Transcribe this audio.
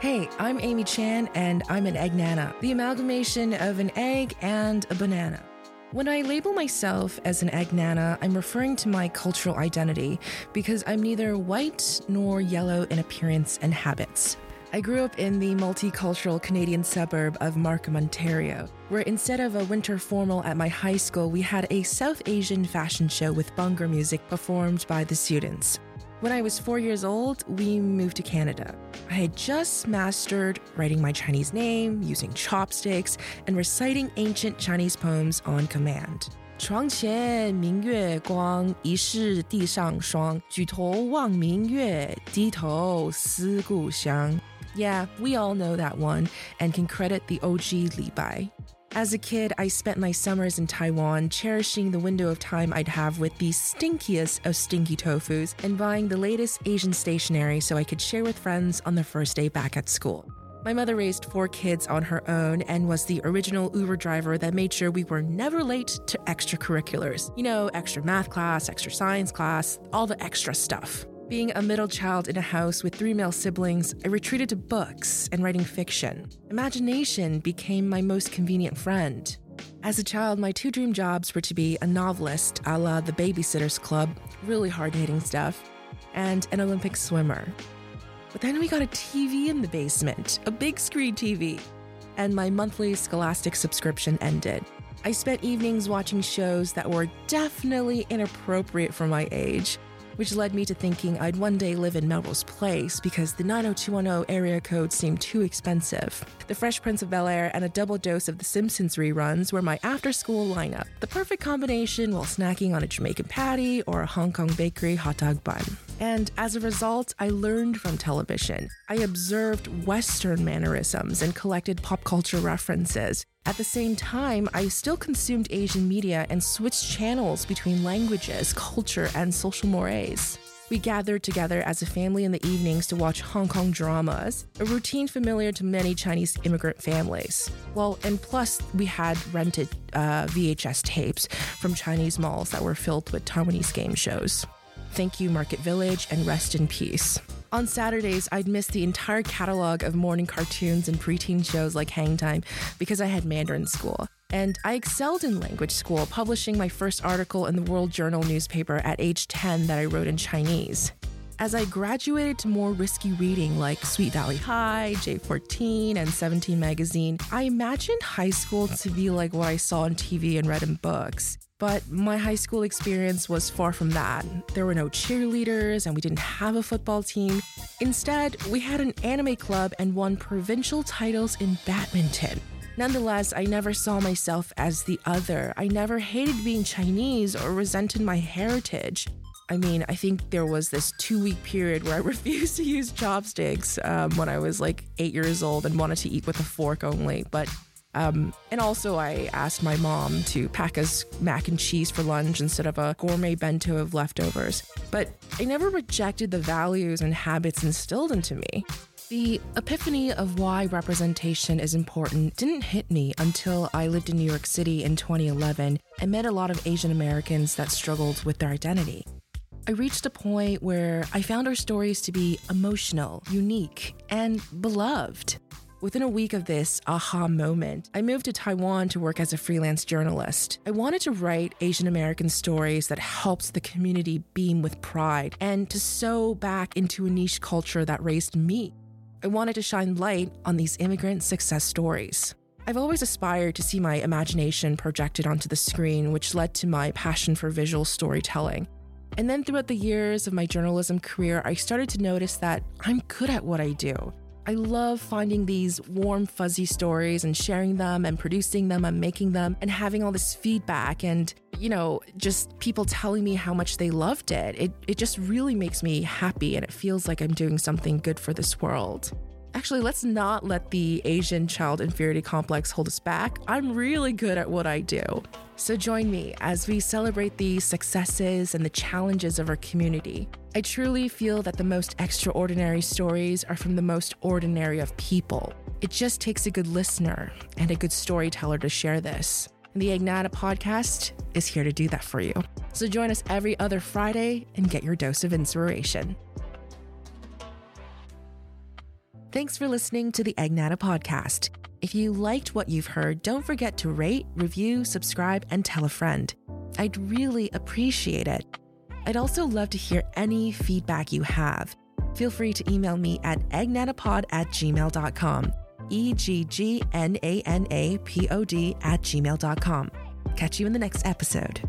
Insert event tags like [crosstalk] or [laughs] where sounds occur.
Hey, I'm Amy Chan, and I'm an egg nana, the amalgamation of an egg and a banana. When I label myself as an egg nana, I'm referring to my cultural identity because I'm neither white nor yellow in appearance and habits. I grew up in the multicultural Canadian suburb of Markham, Ontario, where instead of a winter formal at my high school, we had a South Asian fashion show with Bhangra music performed by the students. When I was four years old, we moved to Canada. I had just mastered writing my Chinese name, using chopsticks, and reciting ancient Chinese poems on command. 床前明月光，疑是地上霜。举头望明月，低头思故乡。yeah, we all know that one and can credit the OG Li Bai. As a kid, I spent my summers in Taiwan cherishing the window of time I'd have with the stinkiest of stinky tofus and buying the latest Asian stationery so I could share with friends on the first day back at school. My mother raised four kids on her own and was the original Uber driver that made sure we were never late to extracurriculars. You know, extra math class, extra science class, all the extra stuff. Being a middle child in a house with three male siblings, I retreated to books and writing fiction. Imagination became my most convenient friend. As a child, my two dream jobs were to be a novelist a la The Babysitter's Club, really hard hitting stuff, and an Olympic swimmer. But then we got a TV in the basement, a big screen TV, and my monthly scholastic subscription ended. I spent evenings watching shows that were definitely inappropriate for my age which led me to thinking I'd one day live in Melrose Place because the 90210 area code seemed too expensive. The Fresh Prince of Bel Air and a double dose of The Simpsons reruns were my after school lineup, the perfect combination while snacking on a Jamaican patty or a Hong Kong bakery hot dog bun. And as a result, I learned from television. I observed Western mannerisms and collected pop culture references. At the same time, I still consumed Asian media and switched channels between languages, culture, and social mores. We gathered together as a family in the evenings to watch Hong Kong dramas, a routine familiar to many Chinese immigrant families. Well, and plus, we had rented uh, VHS tapes from Chinese malls that were filled with Taiwanese game shows. Thank you, Market Village, and rest in peace. On Saturdays, I'd miss the entire catalog of morning cartoons and preteen shows like Hang Time because I had Mandarin school. And I excelled in language school, publishing my first article in the World Journal newspaper at age 10 that I wrote in Chinese. As I graduated to more risky reading like Sweet Valley High, J14, and 17 magazine, I imagined high school to be like what I saw on TV and read in books. But my high school experience was far from that. There were no cheerleaders and we didn't have a football team. Instead, we had an anime club and won provincial titles in badminton. Nonetheless, I never saw myself as the other. I never hated being Chinese or resented my heritage. I mean, I think there was this two week period where I [laughs] refused to use chopsticks um, when I was like eight years old and wanted to eat with a fork only. But um, and also, I asked my mom to pack us mac and cheese for lunch instead of a gourmet bento of leftovers. But I never rejected the values and habits instilled into me. The epiphany of why representation is important didn't hit me until I lived in New York City in 2011 and met a lot of Asian Americans that struggled with their identity. I reached a point where I found our stories to be emotional, unique, and beloved. Within a week of this aha moment, I moved to Taiwan to work as a freelance journalist. I wanted to write Asian American stories that helped the community beam with pride and to sew back into a niche culture that raised me. I wanted to shine light on these immigrant success stories. I've always aspired to see my imagination projected onto the screen, which led to my passion for visual storytelling. And then throughout the years of my journalism career, I started to notice that I'm good at what I do. I love finding these warm, fuzzy stories and sharing them and producing them and making them and having all this feedback and, you know, just people telling me how much they loved it. It, it just really makes me happy and it feels like I'm doing something good for this world. Actually, let's not let the Asian child inferiority complex hold us back. I'm really good at what I do. So join me as we celebrate the successes and the challenges of our community. I truly feel that the most extraordinary stories are from the most ordinary of people. It just takes a good listener and a good storyteller to share this. And the Eggnana podcast is here to do that for you. So join us every other Friday and get your dose of inspiration. Thanks for listening to the Eggnana podcast. If you liked what you've heard, don't forget to rate, review, subscribe, and tell a friend. I'd really appreciate it. I'd also love to hear any feedback you have. Feel free to email me at eggnanapod at gmail.com. E G G N A N A P O D at gmail.com. Catch you in the next episode.